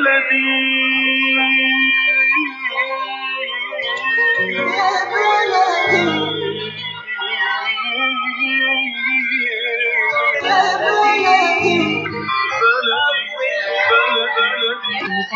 le di.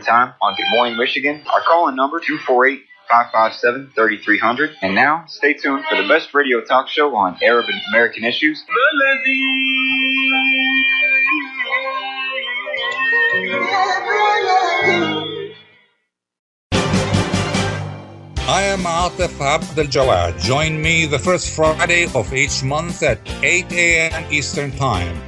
Time on Good Morning, Michigan. Our call-in number 248 557 3300. And now, stay tuned for the best radio talk show on Arab and American issues. I am Atef Abdel. Join me the first Friday of each month at 8 a.m. Eastern Time.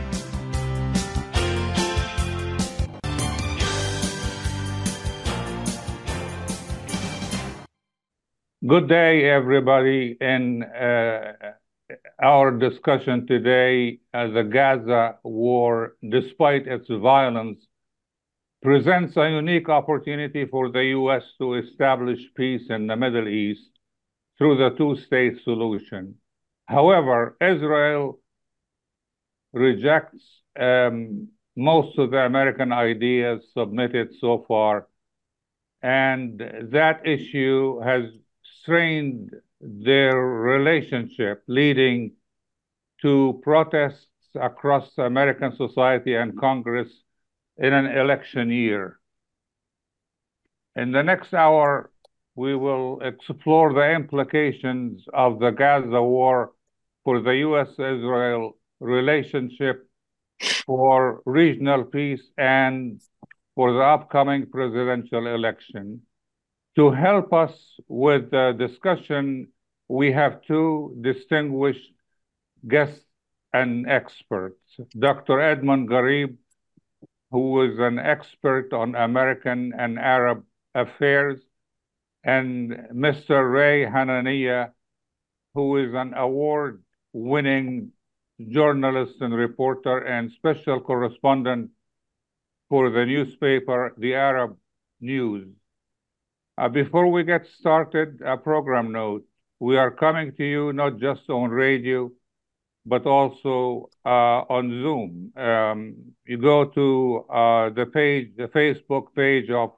Good day, everybody. In uh, our discussion today, uh, the Gaza war, despite its violence, presents a unique opportunity for the U.S. to establish peace in the Middle East through the two-state solution. However, Israel rejects um, most of the American ideas submitted so far, and that issue has strained their relationship, leading to protests across American society and Congress in an election year. In the next hour, we will explore the implications of the Gaza war for the U.S. Israel relationship, for regional peace, and for the upcoming presidential election. To help us with the discussion, we have two distinguished guests and experts. Dr. Edmund Ghareeb, who is an expert on American and Arab affairs, and Mr. Ray Hanania, who is an award-winning journalist and reporter and special correspondent for the newspaper, The Arab News. Uh, before we get started, a program note. We are coming to you not just on radio, but also uh, on Zoom. Um, you go to uh, the page, the Facebook page of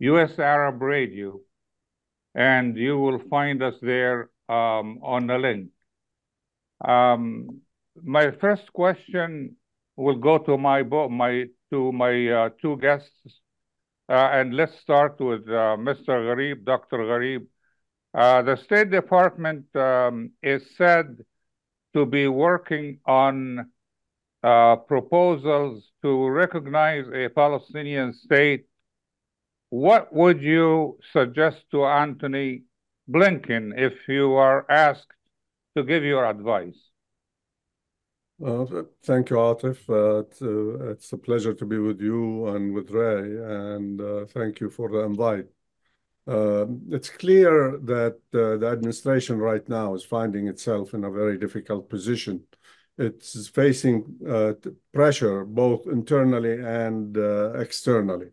U.S. Arab Radio, and you will find us there um, on the link. Um, my first question will go to my my to my uh, two guests, uh, and let's start with uh, Mr. Ghareeb, Dr. Ghareeb. the State Department um, is said to be working on uh, proposals to recognize a Palestinian state, what would you suggest to Antony Blinken if you are asked to give your advice? Thank you, Atef. Uh, it's, uh, it's, a pleasure to be with you and with Ray, and uh, thank you for the invite. Um, it's clear that uh, the administration right now is finding itself in a very difficult position. It's facing pressure both internally and externally.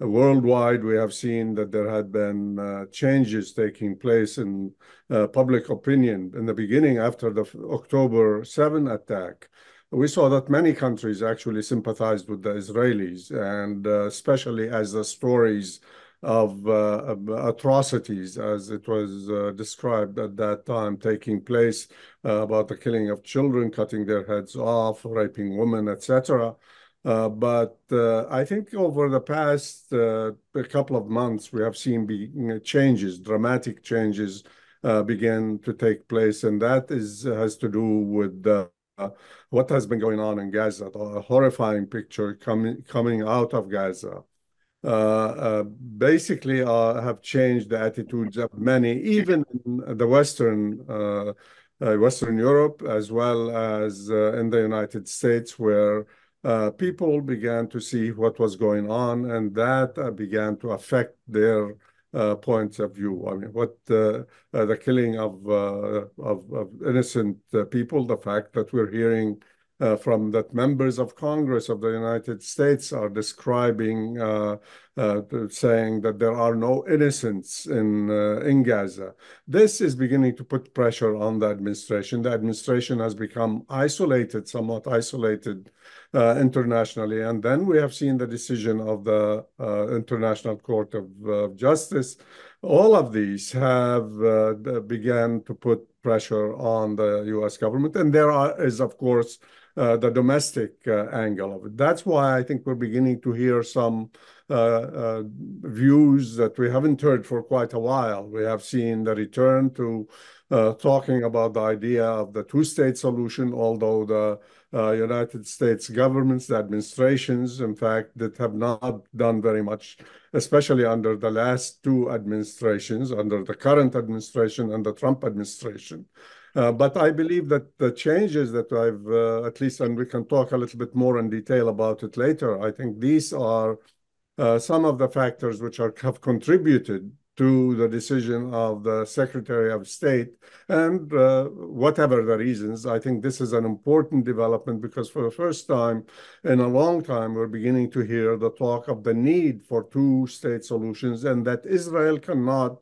Uh, worldwide, we have seen that there had been uh, changes taking place in uh, public opinion. In the beginning, after the October 7 attack, we saw that many countries actually sympathized with the Israelis, and especially as the stories of uh, atrocities, as it was uh, described at that time, taking place uh, about the killing of children, cutting their heads off, raping women, etc. Uh, but uh, I think over the past uh, couple of months, we have seen changes, dramatic changes uh, begin to take place, and that is has to do with uh, what has been going on in Gaza, a horrifying picture coming coming out of Gaza. Uh, basically have changed the attitudes of many, even in the Western Western Europe, as well as in the United States, where uh, people began to see what was going on, and that uh, began to affect their uh, points of view. I mean, what the killing of, of, of innocent people, the fact that we're hearing uh, from that members of Congress of the United States are describing, uh, uh, saying that there are no innocents in uh, in Gaza. This is beginning to put pressure on the administration. The administration has become isolated, somewhat isolated uh, internationally, and then we have seen the decision of the uh, International Court of Justice. All of these have began to put pressure on the U.S. government, and there are, is of course uh, the domestic uh, angle of it. That's why I think we're beginning to hear some uh, views that we haven't heard for quite a while. We have seen the return to talking about the idea of the two-state solution, although the uh, United States governments, the administrations, in fact, that have not done very much, especially under the last two administrations, under the current administration and the Trump administration. Uh, but I believe that the changes that I've, uh, at least, and we can talk a little bit more in detail about it later, I think these are uh, some of the factors which are, have contributed to the decision of the Secretary of State. And uh, whatever the reasons, I think this is an important development because for the first time in a long time, we're beginning to hear the talk of the need for two-state solutions and that Israel cannot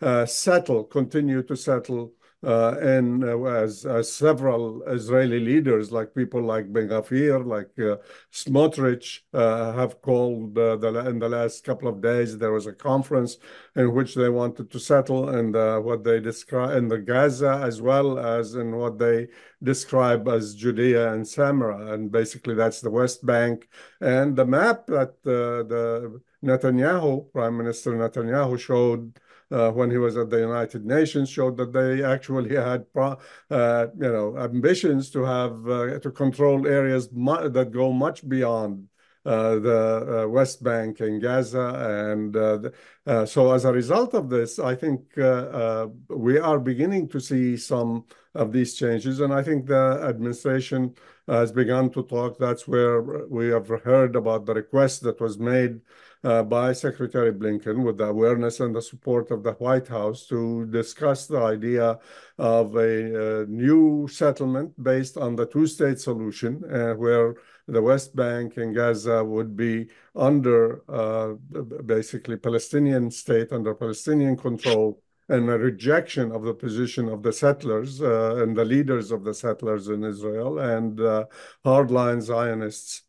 uh, settle, continue to settle uh, and uh, as, several Israeli leaders, like people like Ben Gvir, like uh, Smotrich, uh, have called uh, the, in the last couple of days. There was a conference in which they wanted to settle and uh, what they describe in the Gaza as well as in what they describe as Judea and Samaria, and basically that's the West Bank and the map that the Netanyahu, Prime Minister Netanyahu, showed uh, when he was at the United Nations showed that they actually had, uh, you know, ambitions to have uh, to control areas that go much beyond uh, the uh, West Bank and Gaza. And uh, so, as a result of this, I think we are beginning to see some of these changes. And I think the administration has begun to talk. That's where we have heard about the request that was made uh, by Secretary Blinken with the awareness and the support of the White House to discuss the idea of a, a new settlement based on the two-state solution, uh, where the West Bank and Gaza would be under uh, basically Palestinian state, under Palestinian control, and a rejection of the position of the settlers uh, and the leaders of the settlers in Israel and uh, hardline Zionists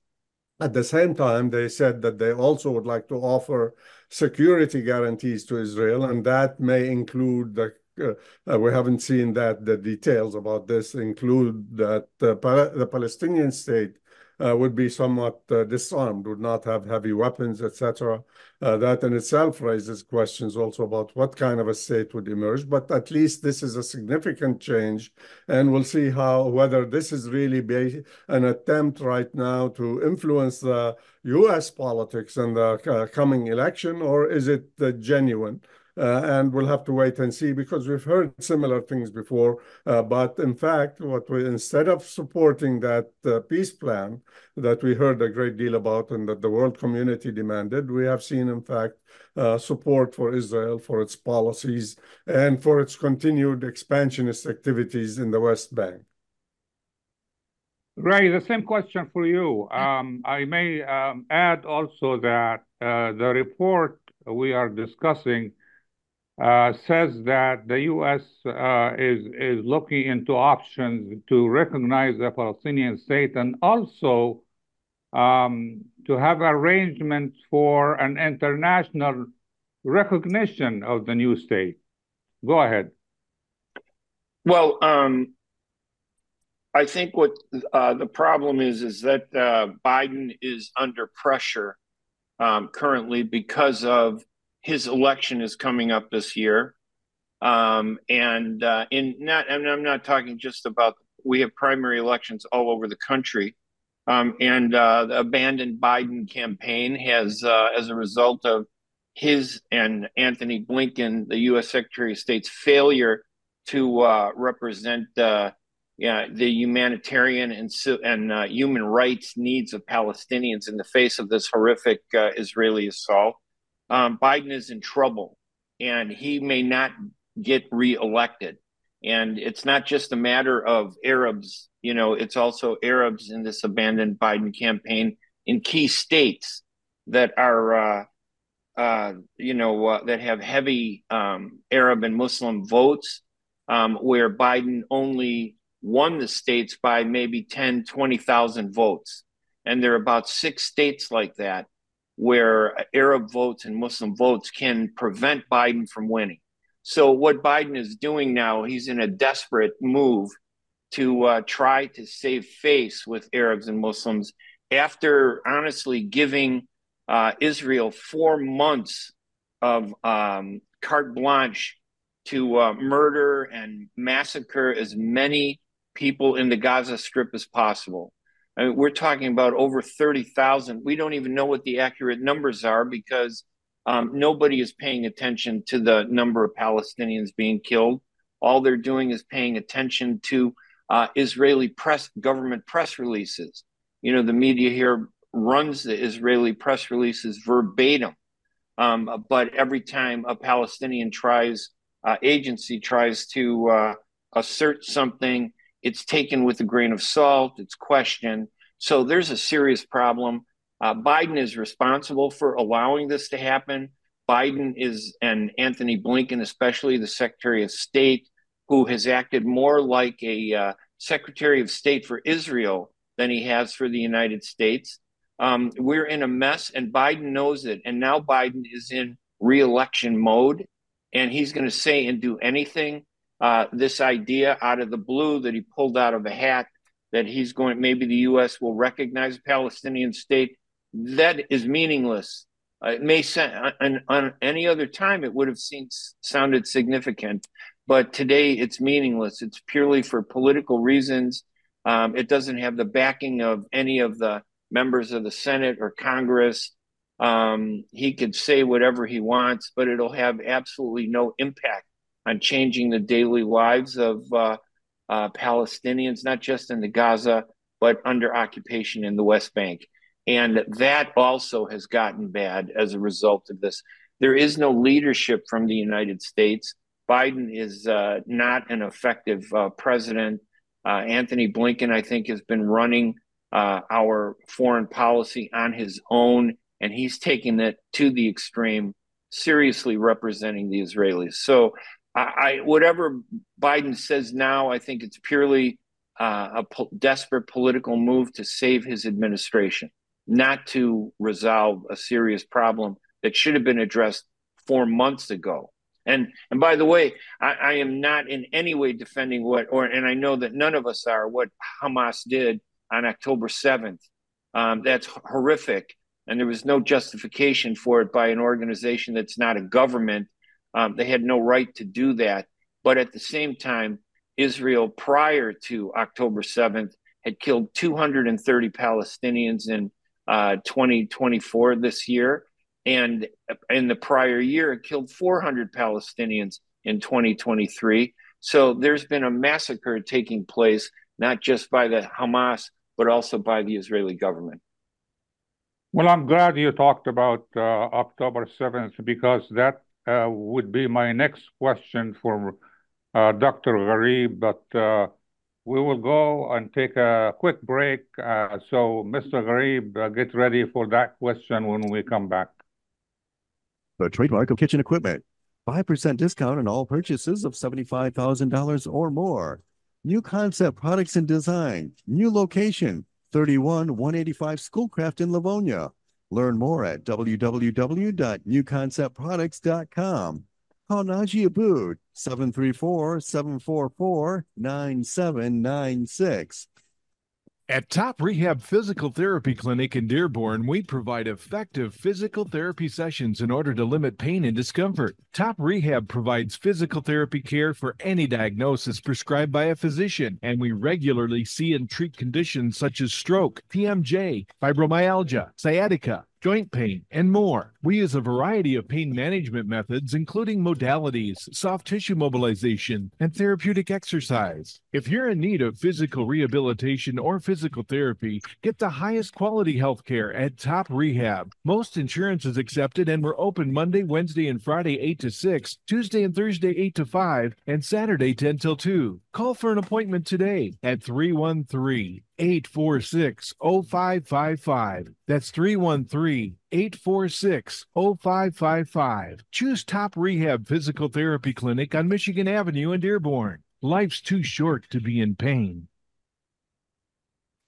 at the same time, they said that they also would like to offer security guarantees to Israel, and that may include the uh, uh, we haven't seen that the details about this include that uh, the Palestinian state would be somewhat uh, disarmed, would not have heavy weapons, etc. Uh, that in itself raises questions also about what kind of a state would emerge. But at least this is a significant change, and we'll see how whether this is really an attempt right now to influence the U.S. politics and the coming election, or is it genuine? Uh, and we'll have to wait and see because we've heard similar things before. Uh, but in fact, what we instead of supporting that uh, peace plan that we heard a great deal about and that the world community demanded, we have seen, in fact, support for Israel for its policies and for its continued expansionist activities in the West Bank. Ray, the same question for you. Um, I may um, add also that uh, the report we are discussing uh, says that the U.S. Uh, is is looking into options to recognize the Palestinian state and also um, to have arrangements for an international recognition of the new state. Go ahead. Well, um, I think what uh, the problem is is that uh, Biden is under pressure um, currently because of his election is coming up this year, um, and uh, in not and I'm not talking just about we have primary elections all over the country, um, and uh, the abandoned Biden campaign has, uh, as a result of his and Antony Blinken, the U.S. Secretary of State's failure to uh, represent uh, yeah, the humanitarian and and uh, human rights needs of Palestinians in the face of this horrific uh, Israeli assault. Um, Biden is in trouble, and he may not get reelected. And it's not just a matter of Arabs, you know, it's also Arabs in this abandoned Biden campaign in key states that are, uh, uh, you know, uh, that have heavy um, Arab and Muslim votes, um, where Biden only won the states by maybe 10, 20,000 votes. And there are about six states like that where Arab votes and Muslim votes can prevent Biden from winning. So what Biden is doing now, he's in a desperate move to uh, try to save face with Arabs and Muslims after honestly giving uh, Israel four months of um, carte blanche to uh, murder and massacre as many people in the Gaza Strip as possible. I mean, we're talking about over 30,000. We don't even know what the accurate numbers are because um, nobody is paying attention to the number of Palestinians being killed. All they're doing is paying attention to uh, Israeli press, government press releases. You know, the media here runs the Israeli press releases verbatim. Um, but every time a Palestinian tries, uh, agency tries to uh, assert something, it's taken with a grain of salt, it's questioned. So there's a serious problem. Uh, Biden is responsible for allowing this to happen. Biden is, and Antony Blinken, especially the Secretary of State, who has acted more like a uh, Secretary of State for Israel than he has for the United States. Um, we're in a mess, and Biden knows it. And now Biden is in reelection mode, and he's going to say and do anything. Uh, this idea out of the blue that he pulled out of a hat that he's going, maybe the U.S. will recognize a Palestinian state that is meaningless. Uh, it may sound on, on, any other time it would have seemed sounded significant, but today it's meaningless. It's purely for political reasons. Um, it doesn't have the backing of any of the members of the Senate or Congress. Um, he could say whatever he wants, but it'll have absolutely no impact on changing the daily lives of uh, uh, Palestinians, not just in the Gaza, but under occupation in the West Bank. And that also has gotten bad as a result of this. There is no leadership from the United States. Biden is uh, not an effective uh, president. Uh, Antony Blinken, I think, has been running uh, our foreign policy on his own, and he's taken it to the extreme, seriously representing the Israelis. So, I, I whatever Biden says now, I think it's purely uh, a po- desperate political move to save his administration not to resolve a serious problem that should have been addressed four months ago. And and by the way, I, I, am not in any way defending what or and I know that none of us are what Hamas did on October seventh. Um, that's horrific, and there was no justification for it by an organization that's not a government. Um, they had no right to do that. But at the same time, Israel prior to October seventh had killed 230 Palestinians in uh, 2024 this year. And in the prior year, it killed 400 Palestinians in 2023. So there's been a massacre taking place, not just by the Hamas, but also by the Israeli government. Well, I'm glad you talked about uh, October 7th because that uh, would be my next question for uh, Dr. Ghareeb. But uh, we will go and take a quick break. Uh, so, Mr. Ghareeb, uh, get ready for that question when we come back. The trademark of kitchen equipment. 5% discount on all purchases of $75,000 or more. New concept products and design. New location. 31 185 Schoolcraft in Livonia. Learn more at www.newconceptproducts.com. Call Naji Abood 734-744-9796. At Top Rehab Physical Therapy Clinic in Dearborn, we provide effective physical therapy sessions in order to limit pain and discomfort. Top Rehab provides physical therapy care for any diagnosis prescribed by a physician, and we regularly see and treat conditions such as stroke, TMJ, fibromyalgia, sciatica, joint pain, and more. We use a variety of pain management methods, including modalities, soft tissue mobilization, and therapeutic exercise. If you're in need of physical rehabilitation or physical therapy, get the highest quality health care at Top Rehab. Most insurance is accepted, and we're open Monday, Wednesday, and Friday 8 to 6, Tuesday and Thursday 8 to 5, and Saturday 10 till 2. Call for an appointment today at 313 846 0555. That's 313 846 0555. Choose Top Rehab Physical Therapy Clinic on Michigan Avenue in Dearborn. Life's too short to be in pain.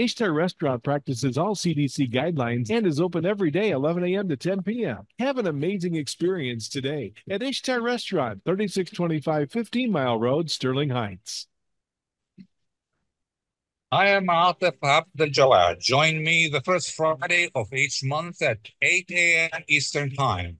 Ishtar Restaurant practices all CDC guidelines and is open every day, 11 a.m. to 10 p.m. Have an amazing experience today at Ishtar Restaurant, 3625 15 Mile Road, Sterling Heights. I am Atef Abdel Gawad. Join me the first Friday of each month at 8 a.m. Eastern Time.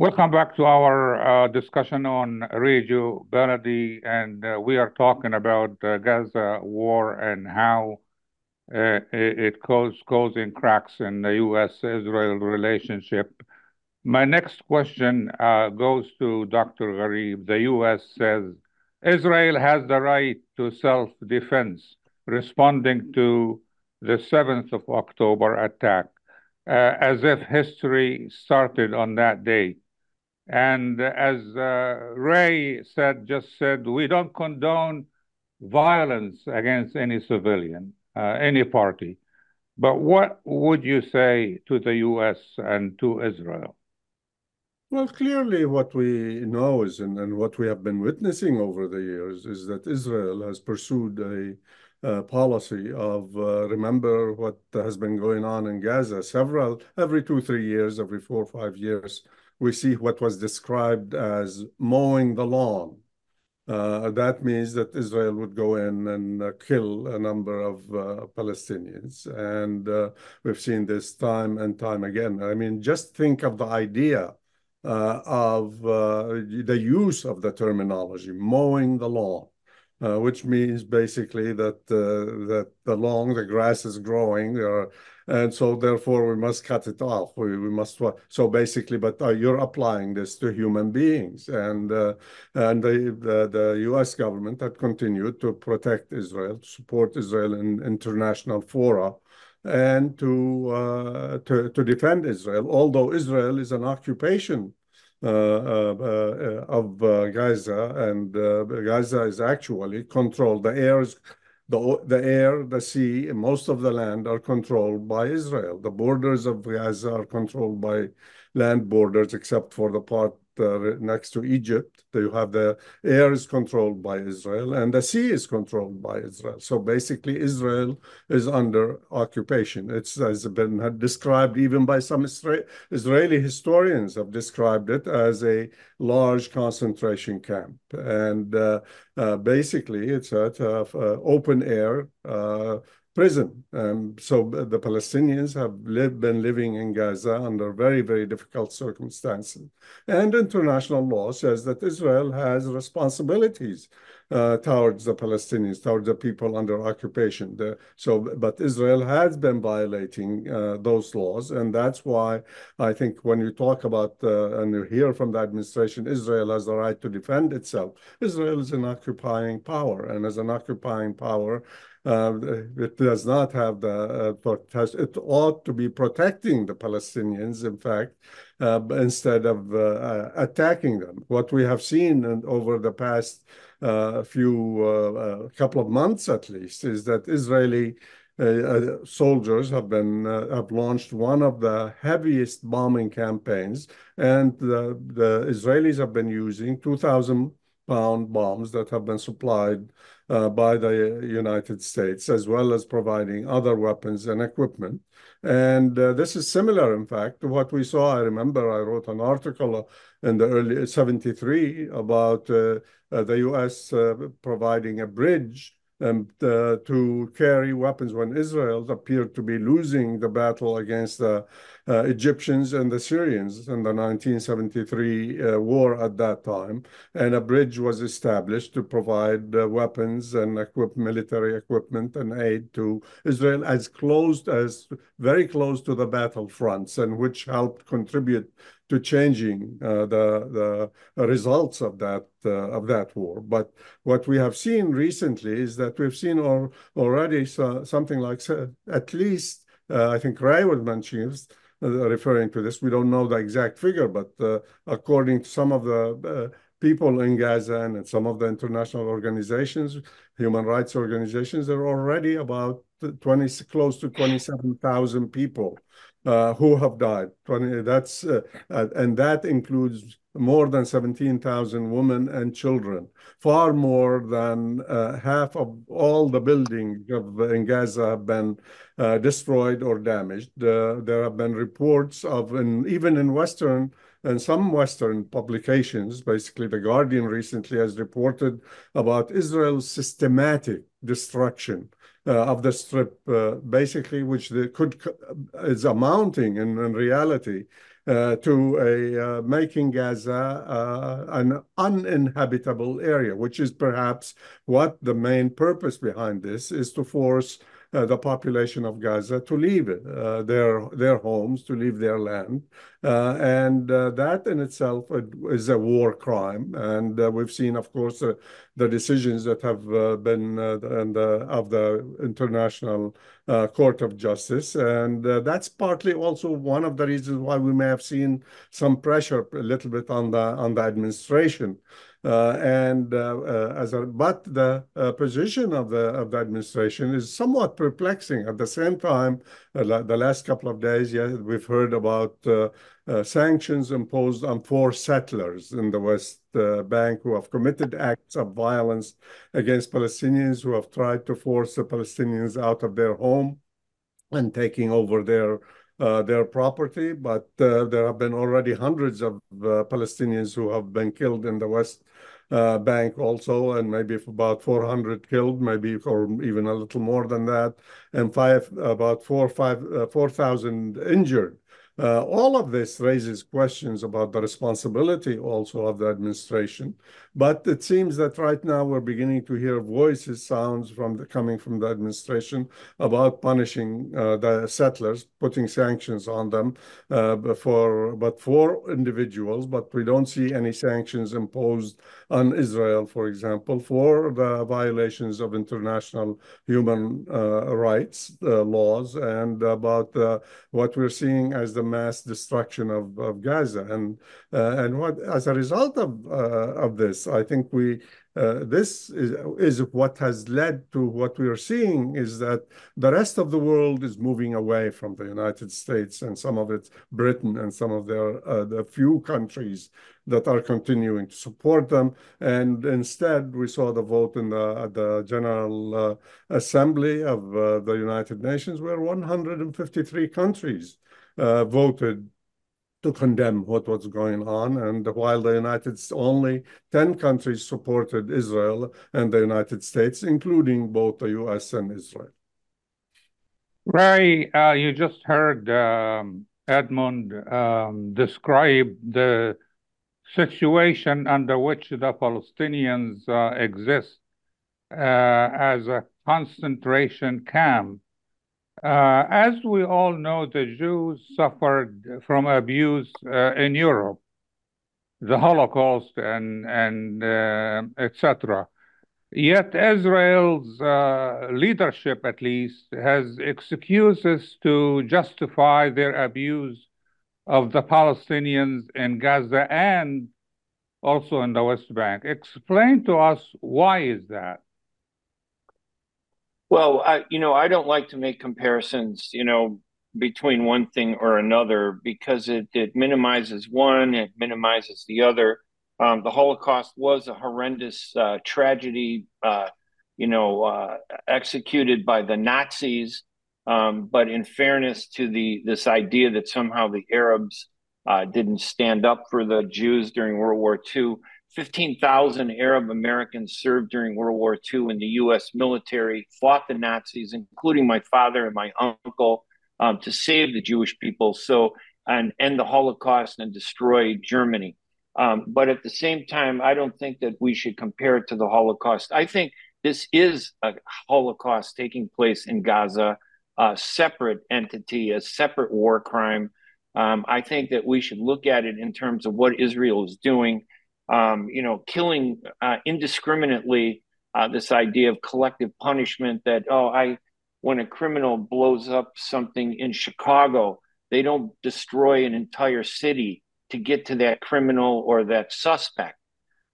Welcome back to our uh, discussion on Radio Baladi, and uh, we are talking about the Gaza war and how uh, it, caused causing cracks in the U.S.-Israel relationship. My next question uh, goes to Dr. Ghareeb. The U.S. says Israel has the right to self-defense, responding to the 7th of October attack, uh, as if history started on that day. And as uh, Ray said, just said, we don't condone violence against any civilian, uh, any party. But what would you say to the U.S. and to Israel? Well, clearly, what we know is, and, and what we have been witnessing over the years, is that Israel has pursued a uh, policy of uh, remember what has been going on in Gaza several, every two, three years, every four five years we see what was described as mowing the lawn. Uh, that means that Israel would go in and uh, kill a number of uh, Palestinians. And uh, we've seen this time and time again. I mean, just think of the idea uh, of uh, the use of the terminology, mowing the lawn. Which means basically that that the lawn, the grass is growing, there are and so therefore we must cut it off. We, we must so basically, but uh, you're applying this to human beings, and uh, and the, the, the U.S. government had continued to protect Israel, to support Israel in international fora, and to uh, to to defend Israel, although Israel is an occupation. Uh, uh, uh, of Gaza, and Gaza is actually controlled. The air is the, the air, the sea, and most of the land are controlled by Israel. The borders of Gaza are controlled by land borders, except for the part uh, next to Egypt. You have the air is controlled by Israel, and the sea is controlled by Israel. So basically, Israel is under occupation. It's has been described even by some Isra Israeli historians have described it as a large concentration camp, and uh, uh, basically, it's a, a, a open air uh, prison. Um, so the Palestinians have been living in Gaza under very, very difficult circumstances. And international law says that Israel has responsibilities uh, towards the Palestinians, towards the people under occupation. The, so, but Israel has been violating uh, those laws, and that's why I think when you talk about uh, and you hear from the administration, Israel has the right to defend itself. Israel is an occupying power, and as an occupying power, uh, it does not have the uh, it ought to be protecting the Palestinians, in fact, uh, instead of uh, attacking them. What we have seen over the past uh, few uh, couple of months, at least, is that Israeli soldiers have been have launched one of the heaviest bombing campaigns, and the, the Israelis have been using 2,000 pound bombs that have been supplied uh, by the United States, as well as providing other weapons and equipment. And uh, this is similar, in fact, to what we saw. I remember I wrote an article in the early 73 about uh, uh the U.S. Uh, providing a bridge um, to carry weapons when Israel appeared to be losing the battle against the uh, Egyptians and the Syrians in the 1973 uh, war at that time. And a bridge was established to provide uh, weapons and equip military equipment and aid to Israel as close as very close to the battlefronts and which helped contribute to changing uh, the the results of that uh, of that war. But what we have seen recently is that we've seen or, already so, something like at least uh, I think Ray was mentioning referring to this. We don't know the exact figure, but uh, according to some of the uh, people in Gaza and some of the international organizations, human rights organizations, there are already about 20, close to 27,000 people uh, who have died. 20, that's uh, uh, and that includes more than 17,000 women and children, far more than uh, half of all the buildings of, in Gaza have been uh, destroyed or damaged. there have been reports of, and even in Western and some Western publications, basically The Guardian recently has reported about Israel's systematic destruction uh, of the strip, uh, basically, which could is amounting in, in reality uh, to a uh, making Gaza uh, an uninhabitable area, which is perhaps what the main purpose behind this is to force uh, the population of Gaza to leave uh, their their homes, to leave their land, uh, and uh, that in itself is a war crime. And uh, we've seen, of course, uh, the decisions that have been the, of the International Court of Justice, and that's partly also one of the reasons why we may have seen some pressure a little bit on the on the administration. Uh, and uh, uh, as a, but the position of the of the administration is somewhat perplexing. At the same time, the last couple of days, yeah, we've heard about sanctions imposed on four settlers in the West Bank who have committed acts of violence against Palestinians who have tried to force the Palestinians out of their home and taking over their uh, their property, but uh, there have been already hundreds of uh, Palestinians who have been killed in the West uh, Bank also, and maybe about 400 killed, maybe or even a little more than that, and five about four five uh, 4,000 injured. Uh, all of this raises questions about the responsibility also of the administration. But it seems that right now we're beginning to hear voices, sounds from the, coming from the administration about punishing uh, the settlers, putting sanctions on them uh, for, but for individuals. But we don't see any sanctions imposed on Israel, for example, for the violations of international human uh, rights uh, laws and about uh, what we're seeing as the mass destruction of, of Gaza. And uh, and what as a result of uh, of this, I think we uh, this is, is what has led to what we are seeing is that the rest of the world is moving away from the United States and some of it Britain and some of their uh, the few countries that are continuing to support them. And instead, we saw the vote in the, the General uh, Assembly of uh, the United Nations, where 153 countries uh, voted to condemn what was going on. And while the United States, only 10 countries supported Israel and the United States, including both the US and Israel. Ray, uh, you just heard um, Edmund um, describe the situation under which the Palestinians uh, exist uh, as a concentration camp. Uh, as we all know, the Jews suffered from abuse uh, in Europe, the Holocaust, and and uh, etc. Yet Israel's uh, leadership, at least, has excuses to justify their abuse of the Palestinians in Gaza and also in the West Bank. Explain to us why is that? Well, I, you know, I don't like to make comparisons, you know, between one thing or another because it, it minimizes one, it minimizes the other. Um, the Holocaust was a horrendous uh, tragedy, uh, you know, uh, executed by the Nazis. Um, but in fairness to the this idea that somehow the Arabs uh, didn't stand up for the Jews during World War II, 15,000 Arab Americans served during World War II in the U.S. military, fought the Nazis, including my father and my uncle, um, to save the Jewish people. So and end the Holocaust and destroy Germany. Um, but at the same time, I don't think that we should compare it to the Holocaust. I think this is a Holocaust taking place in Gaza, a separate entity, a separate war crime. Um, I think that we should look at it in terms of what Israel is doing um, you know, killing uh, indiscriminately. Uh, this idea of collective punishment that oh, I when a criminal blows up something in Chicago, they don't destroy an entire city to get to that criminal or that suspect.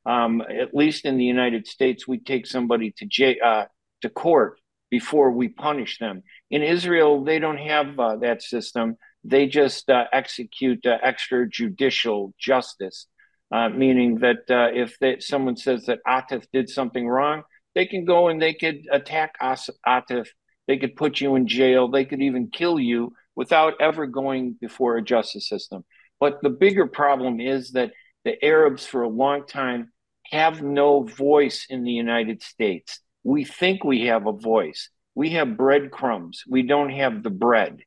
Um, at least in the United States, we take somebody to j- uh, to court before we punish them. In Israel, they don't have uh, that system. They just uh, execute uh, extrajudicial justice uh, meaning that uh, if they, someone says that Atef did something wrong, they can go and they could attack Atef. They could put you in jail. They could even kill you without ever going before a justice system. But the bigger problem is that the Arabs, for a long time, have no voice in the United States. We think we have a voice. We have breadcrumbs. We don't have the bread.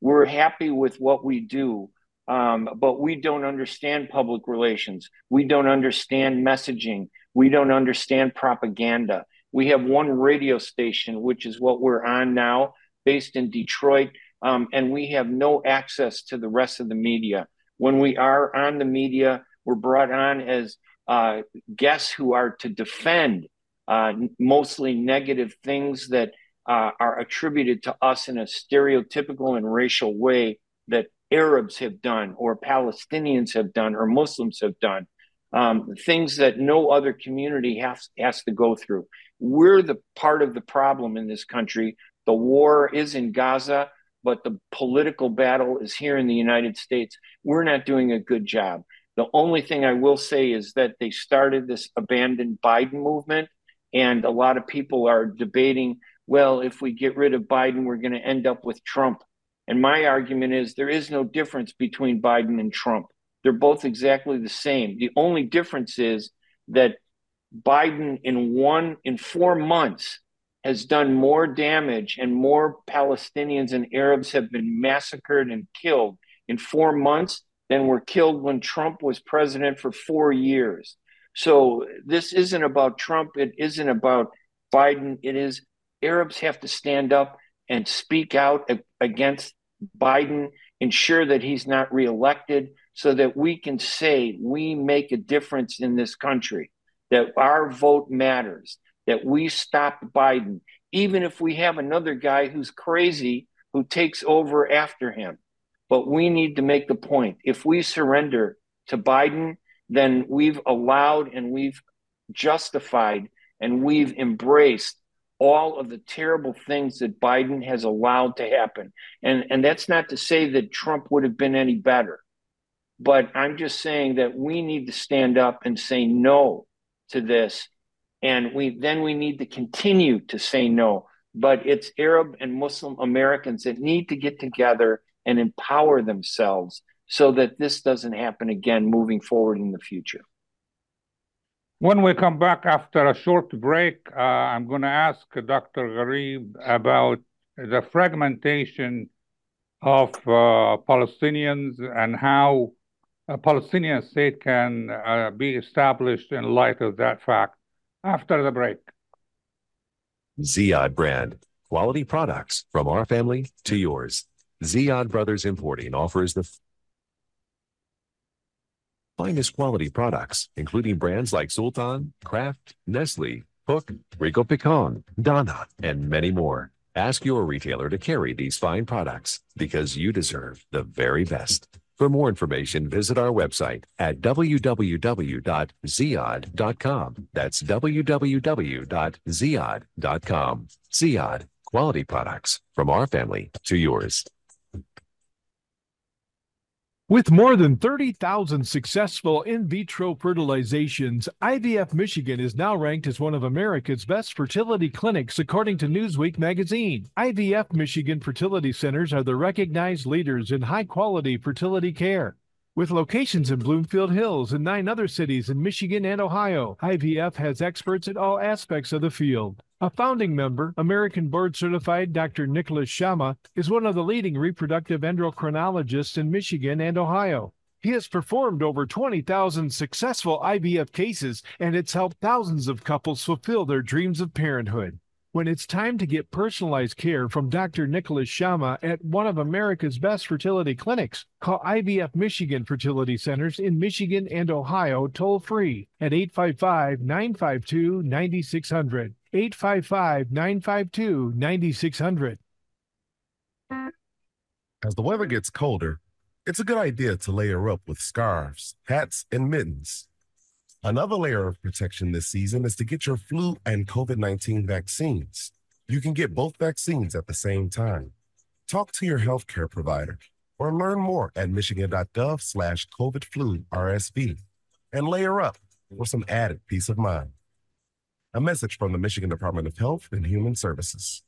We're happy with what we do um, but we don't understand public relations. We don't understand messaging. We don't understand propaganda. We have one radio station, which is what we're on now, based in Detroit, um, and we have no access to the rest of the media. When we are on the media, we're brought on as uh, guests who are to defend uh, mostly negative things that uh, are attributed to us in a stereotypical and racial way that Arabs have done, or Palestinians have done, or Muslims have done, um, things that no other community has, has to go through. We're the part of the problem in this country. The war is in Gaza, but the political battle is here in the United States. We're not doing a good job. The only thing I will say is that they started this abandoned Biden movement, and a lot of people are debating well, if we get rid of Biden, we're going to end up with Trump. And my argument is there is no difference between Biden and Trump. They're both exactly the same. The only difference is that Biden in one in 4 months has done more damage and more Palestinians and Arabs have been massacred and killed in 4 months than were killed when Trump was president for 4 years. So this isn't about Trump, it isn't about Biden, it is Arabs have to stand up and speak out against Biden, ensure that he's not reelected, so that we can say we make a difference in this country, that our vote matters, that we stop Biden, even if we have another guy who's crazy who takes over after him. But we need to make the point if we surrender to Biden, then we've allowed and we've justified and we've embraced all of the terrible things that Biden has allowed to happen. And, and that's not to say that Trump would have been any better, but I'm just saying that we need to stand up and say no to this. And we then we need to continue to say no. But it's Arab and Muslim Americans that need to get together and empower themselves so that this doesn't happen again moving forward in the future. When we come back after a short break, uh, I'm going to ask Dr. Ghareeb about the fragmentation of uh, Palestinians and how a Palestinian state can uh, be established in light of that fact after the break. Ziyad brand, quality products from our family to yours. Ziyad Brothers Importing offers the finest quality products, including brands like Sultan, Kraft, Nestle, Hook, Rico Picon, Donna, and many more. Ask your retailer to carry these fine products because you deserve the very best. For more information, visit our website at www.ziyad.com. That's www.ziyad.com. Ziyad, quality products from our family to yours. With more than 30,000 successful in vitro fertilizations, IVF Michigan is now ranked as one of America's best fertility clinics, according to Newsweek magazine. IVF Michigan fertility centers are the recognized leaders in high quality fertility care. With locations in Bloomfield Hills and nine other cities in Michigan and Ohio, IVF has experts at all aspects of the field. A founding member, American board certified Dr. Nicholas Shama, is one of the leading reproductive endocrinologists in Michigan and Ohio. He has performed over 20,000 successful IVF cases and it's helped thousands of couples fulfill their dreams of parenthood. When it's time to get personalized care from Dr. Nicholas Shama at one of America's best fertility clinics, call IVF Michigan Fertility Centers in Michigan and Ohio toll free at 855 952 9600. 855 952 9600. As the weather gets colder, it's a good idea to layer up with scarves, hats, and mittens. Another layer of protection this season is to get your flu and COVID 19 vaccines. You can get both vaccines at the same time. Talk to your healthcare provider or learn more at michigan.gov slash COVID flu RSV and layer up for some added peace of mind. A message from the Michigan Department of Health and Human Services.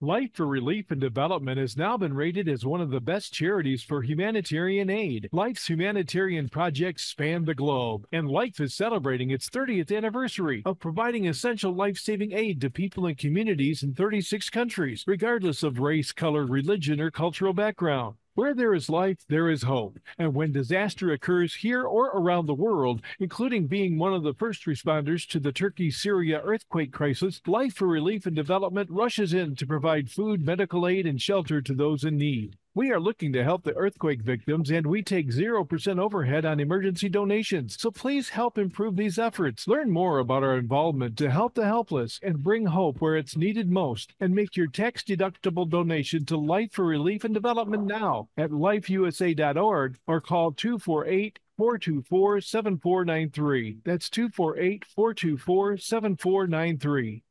Life for Relief and Development has now been rated as one of the best charities for humanitarian aid. Life's humanitarian projects span the globe, and Life is celebrating its 30th anniversary of providing essential life saving aid to people and communities in 36 countries, regardless of race, color, religion, or cultural background. Where there is life, there is hope. And when disaster occurs here or around the world, including being one of the first responders to the Turkey Syria earthquake crisis, Life for Relief and Development rushes in to provide food, medical aid, and shelter to those in need. We are looking to help the earthquake victims and we take 0% overhead on emergency donations. So please help improve these efforts. Learn more about our involvement to help the helpless and bring hope where it's needed most. And make your tax deductible donation to Life for Relief and Development now at lifeusa.org or call 248 424 7493. That's 248 424 7493.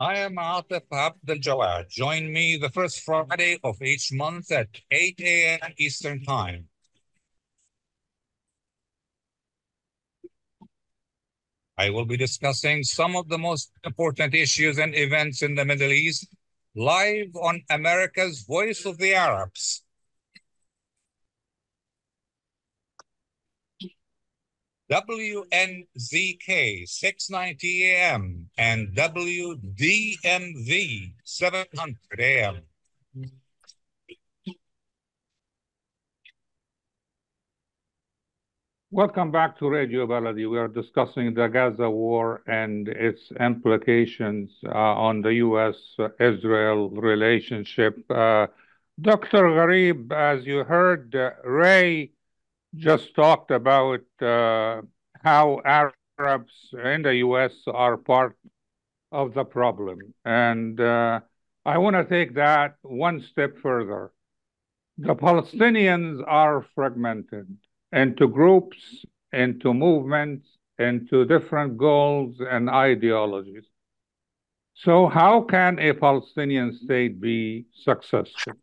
I am Atef Abdel Gawad. Join me the first Friday of each month at 8 a.m. Eastern Time. I will be discussing some of the most important issues and events in the Middle East live on America's Voice of the Arabs. WNZK 690 AM and WDMV 700 AM. Welcome back to Radio Baladi. We are discussing the Gaza war and its implications uh, on the U.S.-Israel relationship. Uh, Dr. Ghareeb, as you heard, uh, Ray just talked about uh, how Arabs in the U.S. are part of the problem. And uh, I want to take that one step further. The Palestinians are fragmented into groups, into movements, into different goals and ideologies. So, how can a Palestinian state be successful?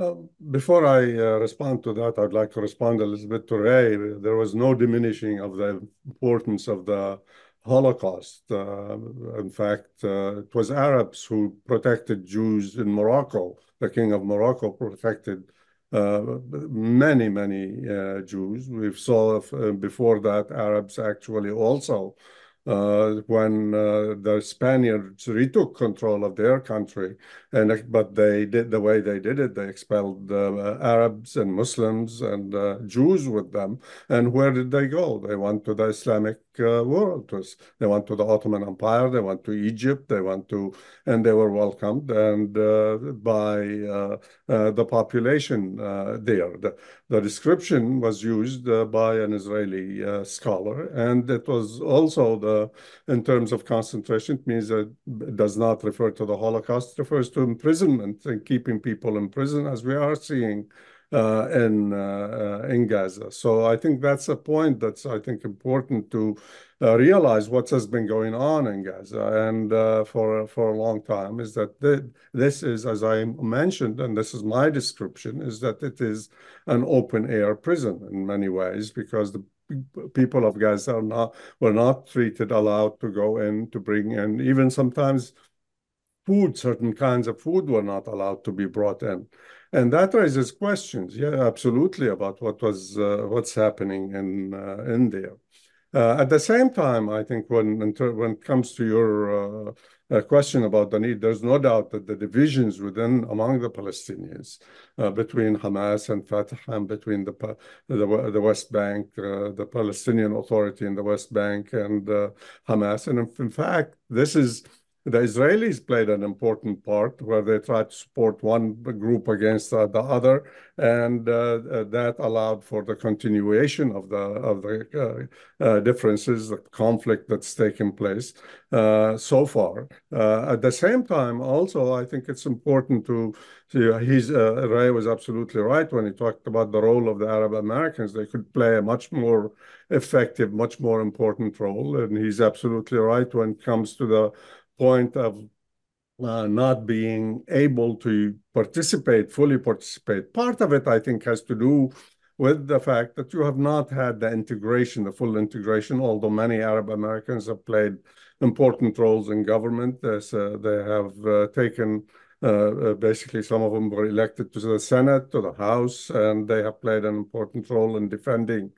Uh, before I uh, respond to that, I'd like to respond a little bit to Ray. There was no diminishing of the importance of the Holocaust. Uh, in fact, uh, it was Arabs who protected Jews in Morocco. The king of Morocco protected uh, many, many uh, Jews. We saw before that Arabs actually also uh, when uh, the Spaniards retook control of their country, and but they did the way they did it. They expelled uh, Arabs and Muslims and uh, Jews with them. And where did they go? They went to the Islamic uh, world. They went to the Ottoman Empire. They went to Egypt. They went to, and they were welcomed and uh, by the population there. The, the, description was used by an Israeli scholar, and it was also the in terms of concentration, it means that it does not refer to the Holocaust. It refers to imprisonment and keeping people in prison, as we are seeing uh, in uh, in Gaza. So I think that's a point that's I think important to uh, realize what has been going on in Gaza and uh, for for a long time is that the, this is, as I mentioned, and this is my description, is that it is an open air prison in many ways because the people of Gaza are not were not treated allowed to go in to bring in even sometimes food certain kinds of food were not allowed to be brought in. And that raises questions yeah absolutely about what was uh, what's happening in uh, in there. Uh, at the same time i think when when it comes to your uh, a question about the need, there's no doubt that the divisions within among the Palestinians uh, between Hamas and Fatah and between the the, the West Bank, uh, the Palestinian Authority in the West Bank and uh, Hamas, and in fact, this is the Israelis played an important part where they tried to support one group against uh, the other, and uh, uh, that allowed for the continuation of the of the uh, uh, differences, the conflict that's taken place uh, so far. at the same time, also, I think it's important to see. He's Ray was absolutely right when he talked about the role of the Arab Americans. They could play a much more effective, much more important role, and he's absolutely right when it comes to the point of uh, not being able to participate, fully participate. Part of it, I think, has to do with the fact that you have not had the integration, the full integration, although many Arab Americans have played important roles in government. As, uh, they have uh, taken, uh, uh, basically, some of them were elected to the Senate, to the House, and they have played an important role in defending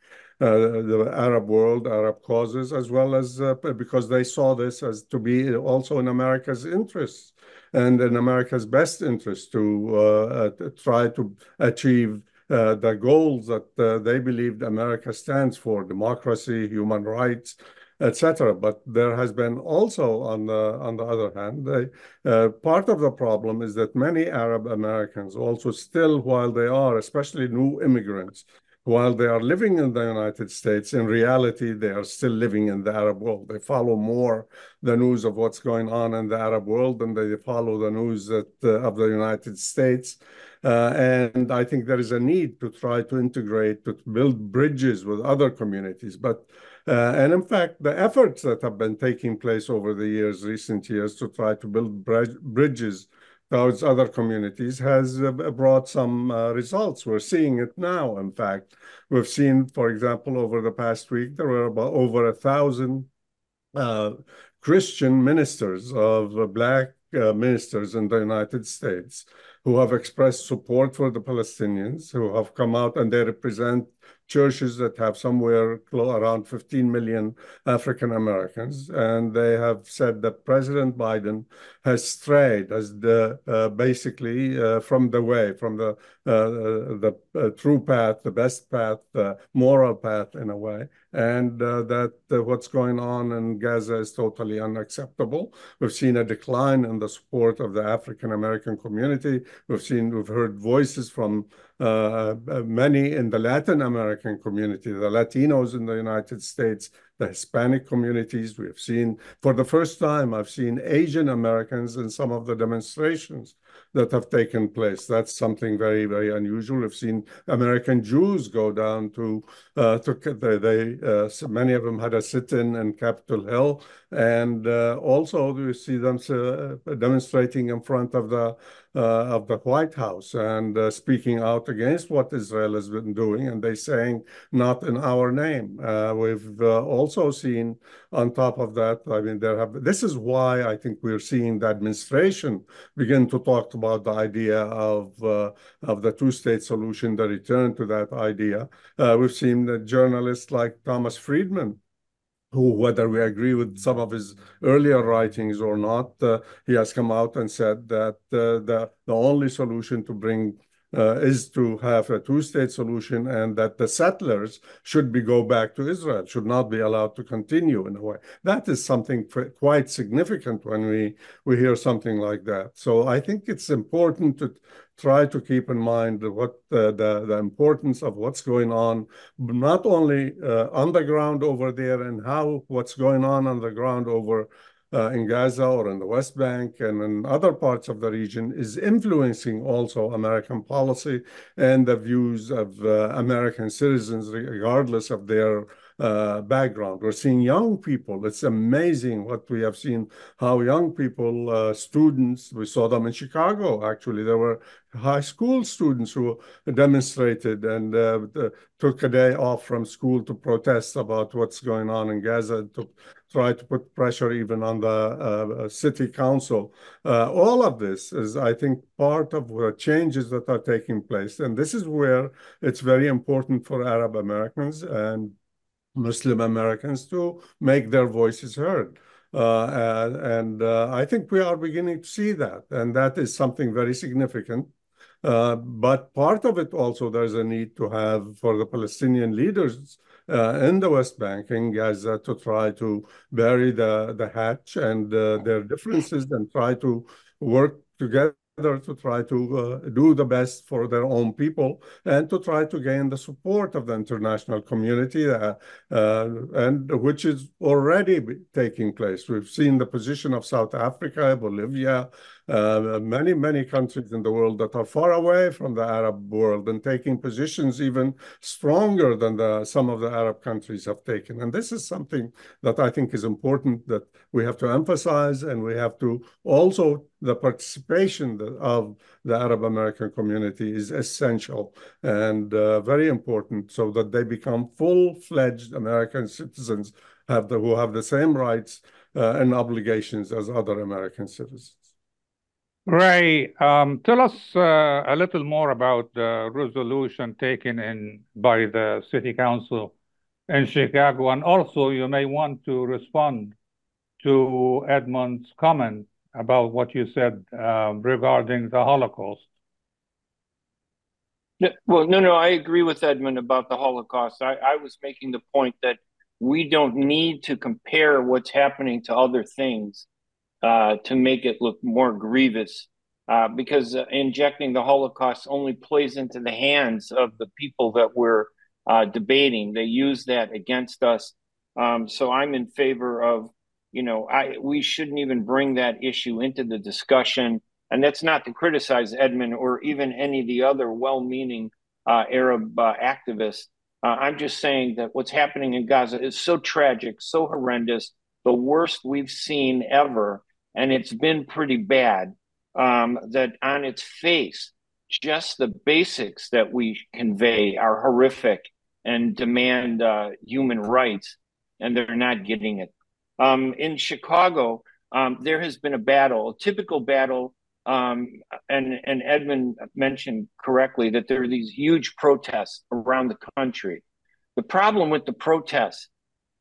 the Arab world, Arab causes, as well as uh, because they saw this as to be also in America's interests and in America's best interest to uh, try to achieve uh, the goals that uh, they believed America stands for: democracy, human rights, etc. But there has been also, on the on the other hand, they, uh, part of the problem is that many Arab Americans also still, while they are, especially new immigrants, while they are living in the United States, in reality, they are still living in the Arab world. They follow more the news of what's going on in the Arab world than they follow the news that, uh, of the United States. Uh, and I think there is a need to try to integrate, to build bridges with other communities. But uh, and in fact, the efforts that have been taking place over the years, recent years, to try to build bridges those other communities has uh, brought some uh, results. We're seeing it now. In fact, we've seen, for example, over the past week, there were about over a thousand uh, Christian ministers of uh, Black ministers in the United States who have expressed support for the Palestinians, who have come out and they represent churches that have somewhere around 15 million African Americans, and they have said that President Biden has strayed as the uh, basically uh, from the way, from the uh, the uh, true path, the best path, the moral path in a way, and uh, that uh, what's going on in Gaza is totally unacceptable. We've seen a decline in the support of the African American community. We've seen, we've heard voices from uh, many in the Latin American community, the Latinos in the United States, the Hispanic communities. We have seen, for the first time, I've seen Asian Americans in some of the demonstrations that have taken place. That's something very, very unusual. We've seen American Jews go down to, uh, to they, uh, many of them had a sit-in in Capitol Hill, and uh, also we see them uh, demonstrating in front of the of the White House and uh, speaking out against what Israel has been doing, and they saying not in our name. Uh, we've also seen, on top of that, I mean, there have. This is why I think we're seeing the administration begin to talk about the idea of of the two-state solution, the return to that idea. we've seen the journalists like Thomas Friedman whether we agree with some of his earlier writings or not, uh, he has come out and said that uh, the, the only solution to bring uh, is to have a two-state solution and that the settlers should be go back to Israel, should not be allowed to continue in a way. That is something quite significant when we, we hear something like that. So I think it's important to try to keep in mind what uh, the, the importance of what's going on, not only uh, on the ground over there and how what's going on on the ground over uh, in Gaza or in the West Bank and in other parts of the region is influencing also American policy and the views of uh, American citizens, regardless of their uh, background. We're seeing young people. It's amazing what we have seen, how young people, uh, students, we saw them in Chicago, actually. There were high school students who demonstrated and uh, took a day off from school to protest about what's going on in Gaza, to try to put pressure even on the uh, city council. Uh, all of this is, I think, part of the changes that are taking place. And this is where it's very important for Arab Americans and Muslim Americans to make their voices heard. Uh, and, and uh, I think we are beginning to see that, and that is something very significant. Uh, but part of it also, there's a need to have for the Palestinian leaders uh, in the West Bank in Gaza to try to bury the, the hatch and uh, their differences and try to work together to try to uh, do the best for their own people and to try to gain the support of the international community, uh, uh, and which is already taking place. We've seen the position of South Africa, Bolivia, uh, many, many countries in the world that are far away from the Arab world and taking positions even stronger than the, some of the Arab countries have taken. And this is something that I think is important that we have to emphasize, and we have to also the participation of the Arab American community is essential and uh, very important so that they become full-fledged American citizens have the, who have the same rights uh, and obligations as other American citizens. Ray, um, tell us uh, a little more about the resolution taken in by the City Council in Chicago, and also you may want to respond to Edmund's comment about what you said uh, regarding the Holocaust. well, no, no, I agree with Edmund about the Holocaust. I, I was making the point that we don't need to compare what's happening to other things uh, to make it look more grievous. Uh, because uh, injecting the Holocaust only plays into the hands of the people that we're uh, debating. They use that against us. Um, so I'm in favor of, you know, I we shouldn't even bring that issue into the discussion. And that's not to criticize Edmund or even any of the other well-meaning uh, Arab activists. I'm just saying that what's happening in Gaza is so tragic, so horrendous, the worst we've seen ever and it's been pretty bad. Um, that on its face, just the basics that we convey are horrific and demand uh, human rights, and they're not getting it. Um, in Chicago, um, there has been a battle, a typical battle, um, and and Edmund mentioned correctly that there are these huge protests around the country. The problem with the protests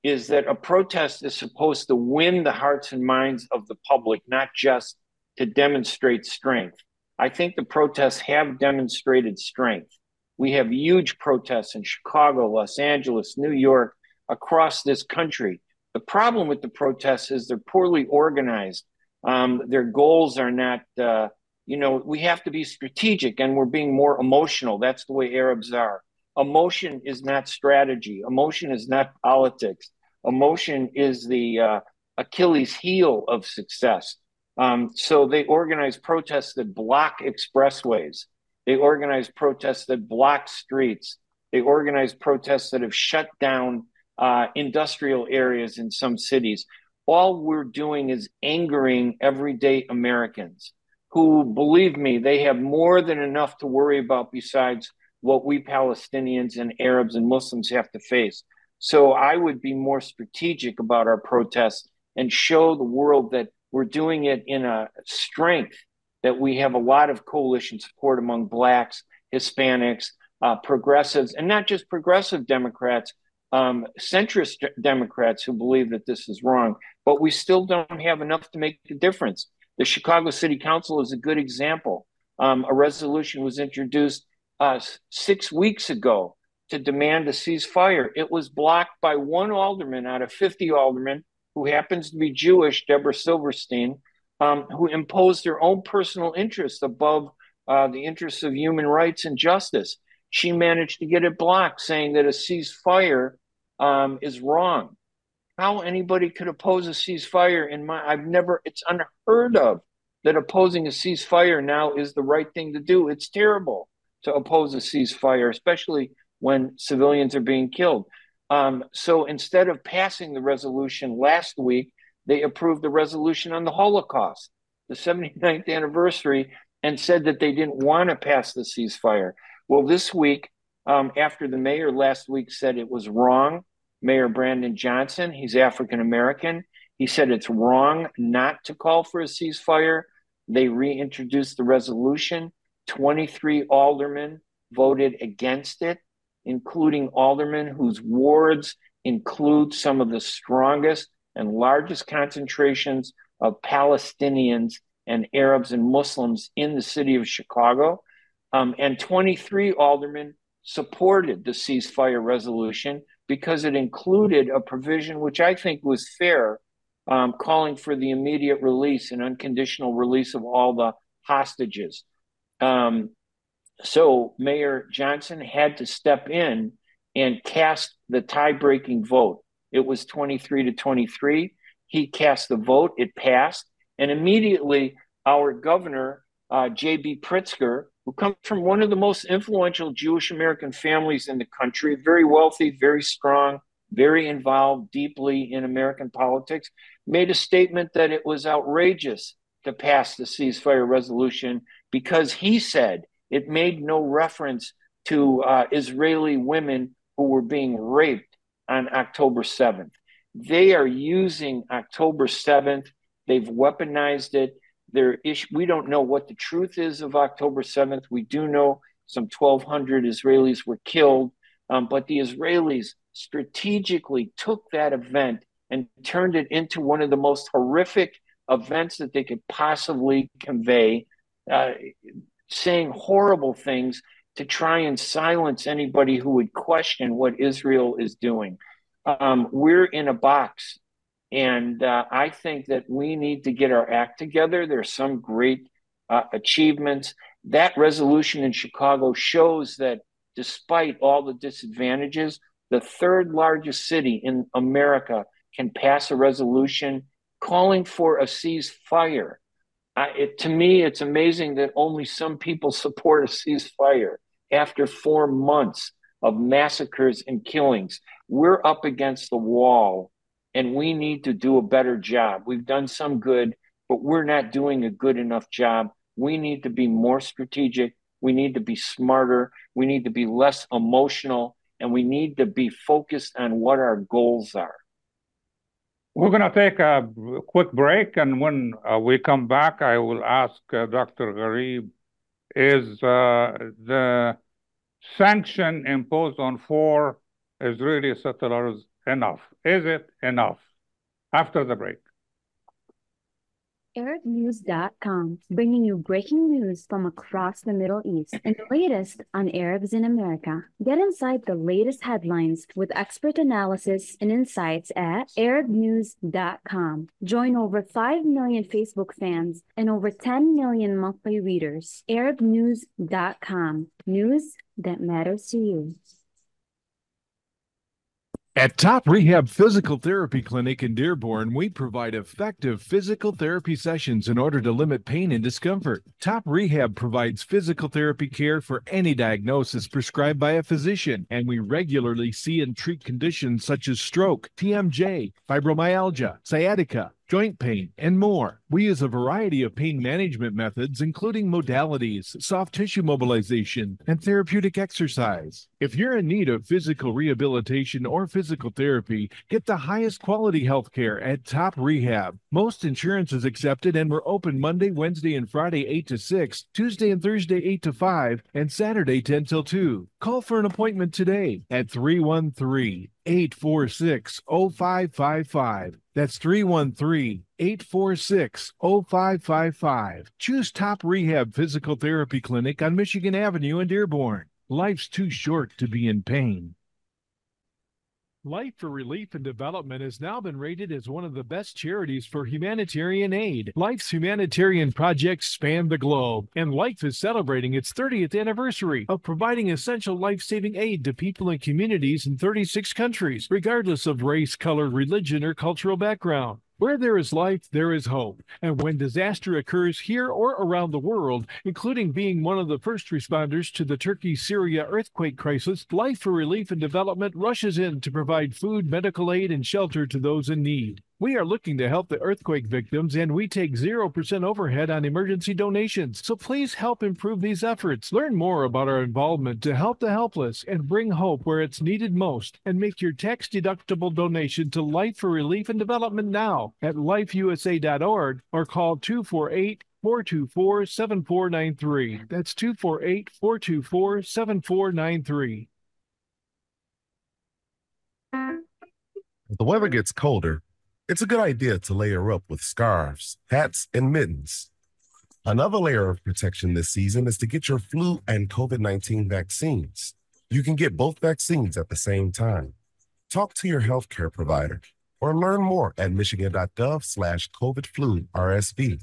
is that a protest is supposed to win the hearts and minds of the public, not just to demonstrate strength. I think the protests have demonstrated strength. We have huge protests in Chicago, Los Angeles, New York, across this country. The problem with the protests is they're poorly organized. Um, their goals are not, uh, you know, we have to be strategic and we're being more emotional. That's the way Arabs are. Emotion is not strategy. Emotion is not politics. Emotion is the uh, Achilles heel of success. Um, so they organize protests that block expressways. They organize protests that block streets. They organize protests that have shut down uh, industrial areas in some cities. All we're doing is angering everyday Americans who, believe me, they have more than enough to worry about besides what we Palestinians and Arabs and Muslims have to face. So I would be more strategic about our protests and show the world that we're doing it in a strength that we have a lot of coalition support among blacks, Hispanics, uh, progressives, and not just progressive Democrats, um, centrist Democrats who believe that this is wrong, but we still don't have enough to make a difference. The Chicago City Council is a good example. Um, a resolution was introduced uh, six weeks ago to demand a ceasefire. It was blocked by one alderman out of 50 aldermen who happens to be Jewish, Deborah Silverstein, um, who imposed their own personal interests above uh, the interests of human rights and justice. She managed to get it blocked, saying that a ceasefire um, is wrong. How anybody could oppose a ceasefire in my I've never it's unheard of that opposing a ceasefire now is the right thing to do. It's terrible to oppose a ceasefire, especially when civilians are being killed. Um, so instead of passing the resolution last week, they approved the resolution on the Holocaust, the 79th anniversary, and said that they didn't want to pass the ceasefire. Well, this week, um, after the mayor last week said it was wrong, Mayor Brandon Johnson, he's African American, he said it's wrong not to call for a ceasefire. They reintroduced the resolution. 23 aldermen voted against it, including aldermen whose wards include some of the strongest and largest concentrations of Palestinians and Arabs and Muslims in the city of Chicago. Um, and 23 aldermen supported the ceasefire resolution because it included a provision which I think was fair, um, calling for the immediate release and unconditional release of all the hostages. Um, so Mayor Johnson had to step in and cast the tie breaking vote. It was 23 to 23. He cast the vote, it passed. And immediately, our governor, uh, J.B. Pritzker, who comes from one of the most influential Jewish American families in the country, very wealthy, very strong, very involved deeply in American politics, made a statement that it was outrageous to pass the ceasefire resolution because he said it made no reference to uh, Israeli women who were being raped on October 7th. They are using October 7th. They've weaponized it. There we don't know what the truth is of October 7th. We do know some 1,200 Israelis were killed, um, but the Israelis strategically took that event and turned it into one of the most horrific events that they could possibly convey, uh, saying horrible things to try and silence anybody who would question what Israel is doing. Um, we're in a box. And uh, I think that we need to get our act together. There's some great uh, achievements. That resolution in Chicago shows that despite all the disadvantages, the third largest city in America can pass a resolution calling for a ceasefire. Uh, it, to me, it's amazing that only some people support a ceasefire after four months of massacres and killings. We're up against the wall and we need to do a better job. We've done some good, but we're not doing a good enough job. We need to be more strategic. We need to be smarter. We need to be less emotional and we need to be focused on what our goals are. We're going to take a quick break, and when uh, we come back, I will ask uh, Dr. Ghareeb is uh, the sanction imposed on four Israeli settlers enough? Is it enough? After the break. ArabNews.com, bringing you breaking news from across the Middle East and the latest on Arabs in America. Get inside the latest headlines with expert analysis and insights at ArabNews.com. Join over 5 million Facebook fans and over 10 million monthly readers. ArabNews.com, news that matters to you. At Top Rehab Physical Therapy Clinic in Dearborn, we provide effective physical therapy sessions in order to limit pain and discomfort. Top Rehab provides physical therapy care for any diagnosis prescribed by a physician, and we regularly see and treat conditions such as stroke, TMJ, fibromyalgia, sciatica, joint pain, and more. We use a variety of pain management methods, including modalities, soft tissue mobilization, and therapeutic exercise. If you're in need of physical rehabilitation or physical therapy, get the highest quality health care at Top Rehab. Most insurance is accepted, and we're open Monday, Wednesday, and Friday 8 to 6, Tuesday and Thursday 8 to 5, and Saturday 10 till 2. Call for an appointment today at 313 846 0555. That's 313 846 0555. Choose Top Rehab Physical Therapy Clinic on Michigan Avenue in Dearborn. Life's too short to be in pain. Life for Relief and Development has now been rated as one of the best charities for humanitarian aid. Life's humanitarian projects span the globe, and Life is celebrating its 30th anniversary of providing essential life saving aid to people and communities in 36 countries, regardless of race, color, religion, or cultural background. Where there is life, there is hope. And when disaster occurs here or around the world, including being one of the first responders to the Turkey Syria earthquake crisis, Life for Relief and Development rushes in to provide food, medical aid, and shelter to those in need. We are looking to help the earthquake victims, and we take 0% overhead on emergency donations. So please help improve these efforts. Learn more about our involvement to help the helpless and bring hope where it's needed most. And make your tax deductible donation to Life for Relief and Development now at lifeusa.org or call 248 424 7493. That's 248 424 7493. The weather gets colder, it's a good idea to layer up with scarves, hats, and mittens. Another layer of protection this season is to get your flu and COVID 19 vaccines. You can get both vaccines at the same time. Talk to your healthcare provider or learn more at michigan.gov slash COVID flu RSV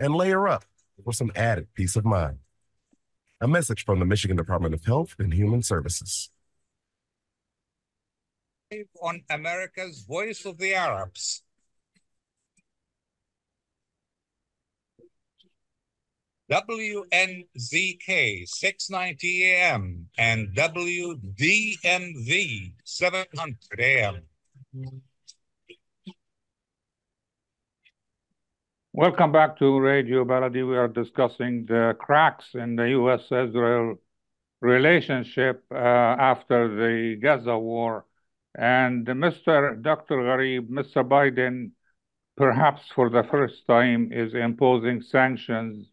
and layer up for some added peace of mind. A message from the Michigan Department of Health and Human Services. On America's Voice of the Arabs. WNZK 690 AM and WDMV 700 AM. Welcome back to Radio Baladi. We are discussing the cracks in the U.S.-Israel relationship uh, after the Gaza war. And Mr. Dr. Ghareeb, Mr. Biden, perhaps for the first time, is imposing sanctions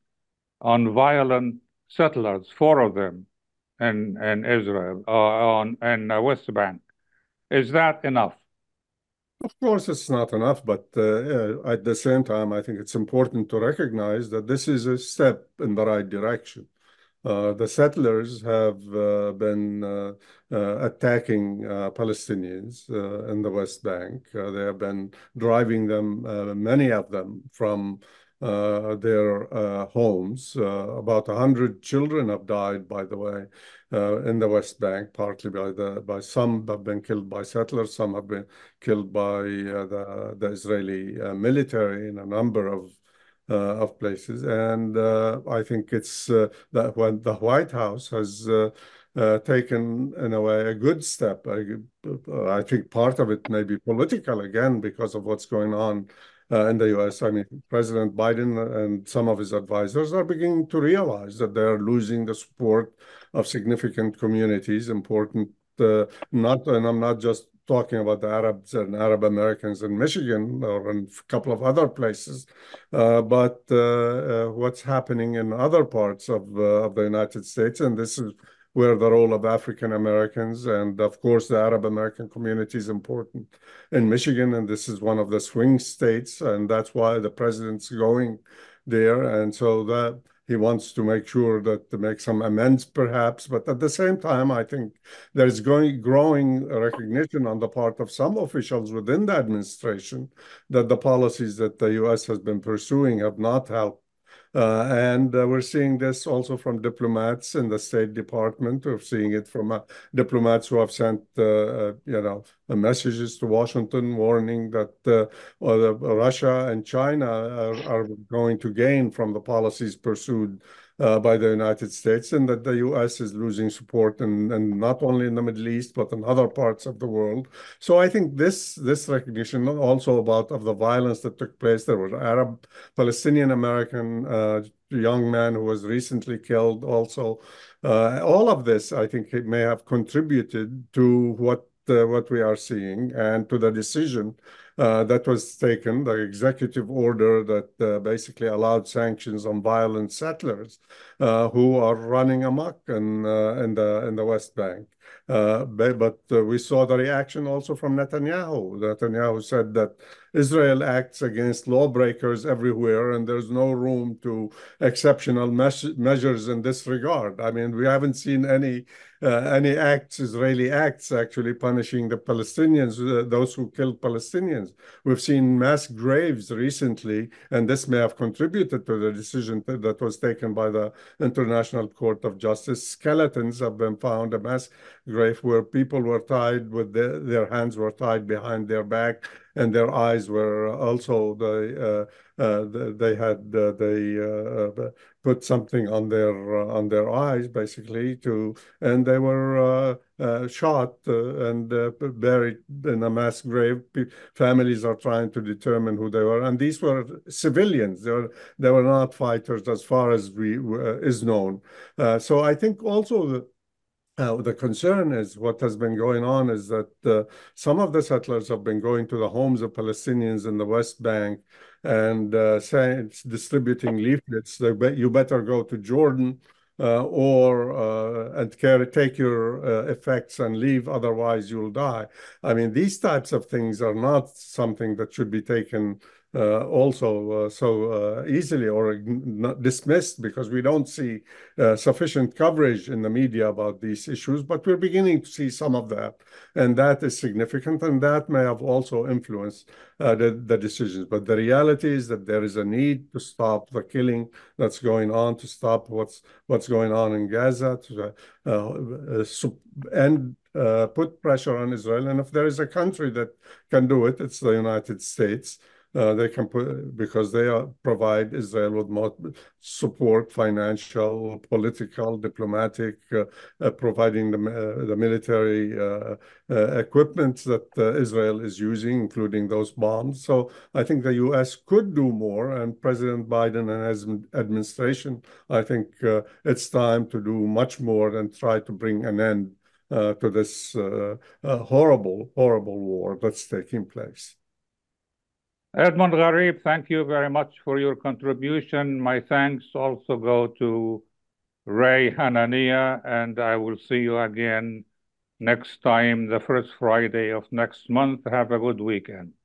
on violent settlers, four of them in, in Israel, uh, on in the West Bank. Is that enough? Of course, it's not enough, but uh, at the same time, I think it's important to recognize that this is a step in the right direction. Uh, the settlers have uh, been uh, attacking Palestinians in the West Bank. they have been driving them, many of them, from uh, their uh, homes. Uh, about 100 children have died, by the way, in the West Bank, partly by the by some have been killed by settlers, some have been killed by the, the Israeli military in a number of of places. And uh, I think it's uh, that when the White House has taken, in a way, a good step. I, I, think part of it may be political again because of what's going on uh, in the US. I mean, President Biden and some of his advisors are beginning to realize that they're losing the support of significant communities, important, uh, not, and I'm not just talking about the Arabs and Arab Americans in Michigan or in a couple of other places, uh, but uh, uh, what's happening in other parts of, uh, of the United States. And this is where the role of African Americans and, of course, the Arab American community is important in Michigan. And this is one of the swing states. And that's why the president's going there. And so that he wants to make sure that to make some amends, perhaps. But at the same time, I think there is going growing recognition on the part of some officials within the administration that the policies that the U.S. has been pursuing have not helped Uh, and uh, we're seeing this also from diplomats in the State Department. We're seeing it from uh, diplomats who have sent, uh, uh, you know, messages to Washington warning that Russia and China are, are, going to gain from the policies pursued uh, by the United States and that the U.S. is losing support and, and not only in the Middle East but in other parts of the world. So I think this this recognition also about of the violence that took place. There were Arab Palestinian American uh, young man who was recently killed. Also, uh, all of this I think it may have contributed to what uh, what we are seeing and to the decision uh, that was taken, the executive order that uh, basically allowed sanctions on violent settlers uh, who are running amok in, uh, in, the, in the West Bank. Uh, but we saw the reaction also from Netanyahu. Netanyahu said that Israel acts against lawbreakers everywhere, and there's no room to exceptional measures in this regard. I mean, we haven't seen any any acts, Israeli acts, actually punishing the Palestinians, uh, those who killed Palestinians. We've seen mass graves recently, and this may have contributed to the decision that was taken by the International Court of Justice. Skeletons have been found, a mass grave where people were tied with the, their hands were tied behind their back and their eyes were also the, uh, uh, they had uh, they uh, put something on their uh, on their eyes basically to and they were uh, shot and buried in a mass grave. Families are trying to determine who they were and these were civilians. They were they were not fighters as far as we is known. So i think also the uh, the concern is what has been going on is that uh, some of the settlers have been going to the homes of Palestinians in the West Bank and uh, saying, distributing leaflets. that You better go to Jordan uh, or uh, and carry, take your uh, effects and leave, otherwise you'll die. I mean, these types of things are not something that should be taken also uh, so uh, easily or dismissed because we don't see sufficient coverage in the media about these issues, but we're beginning to see some of that. And that is significant, and that may have also influenced the, the decisions. But the reality is that there is a need to stop the killing that's going on, to stop what's what's going on in Gaza, to uh, and uh, put pressure on Israel. And if there is a country that can do it, it's the United States. Uh, they can put because they are, provide Israel with more support, financial, political, diplomatic, uh, uh, providing the uh, the military uh, uh, equipment that Israel is using, including those bombs. So I think the U.S. could do more, and President Biden and his administration, I think it's time to do much more and try to bring an end to this horrible, horrible war that's taking place. Edmund Ghareeb, thank you very much for your contribution. My thanks also go to Ray Hanania, and I will see you again next time, the first Friday of next month. Have a good weekend.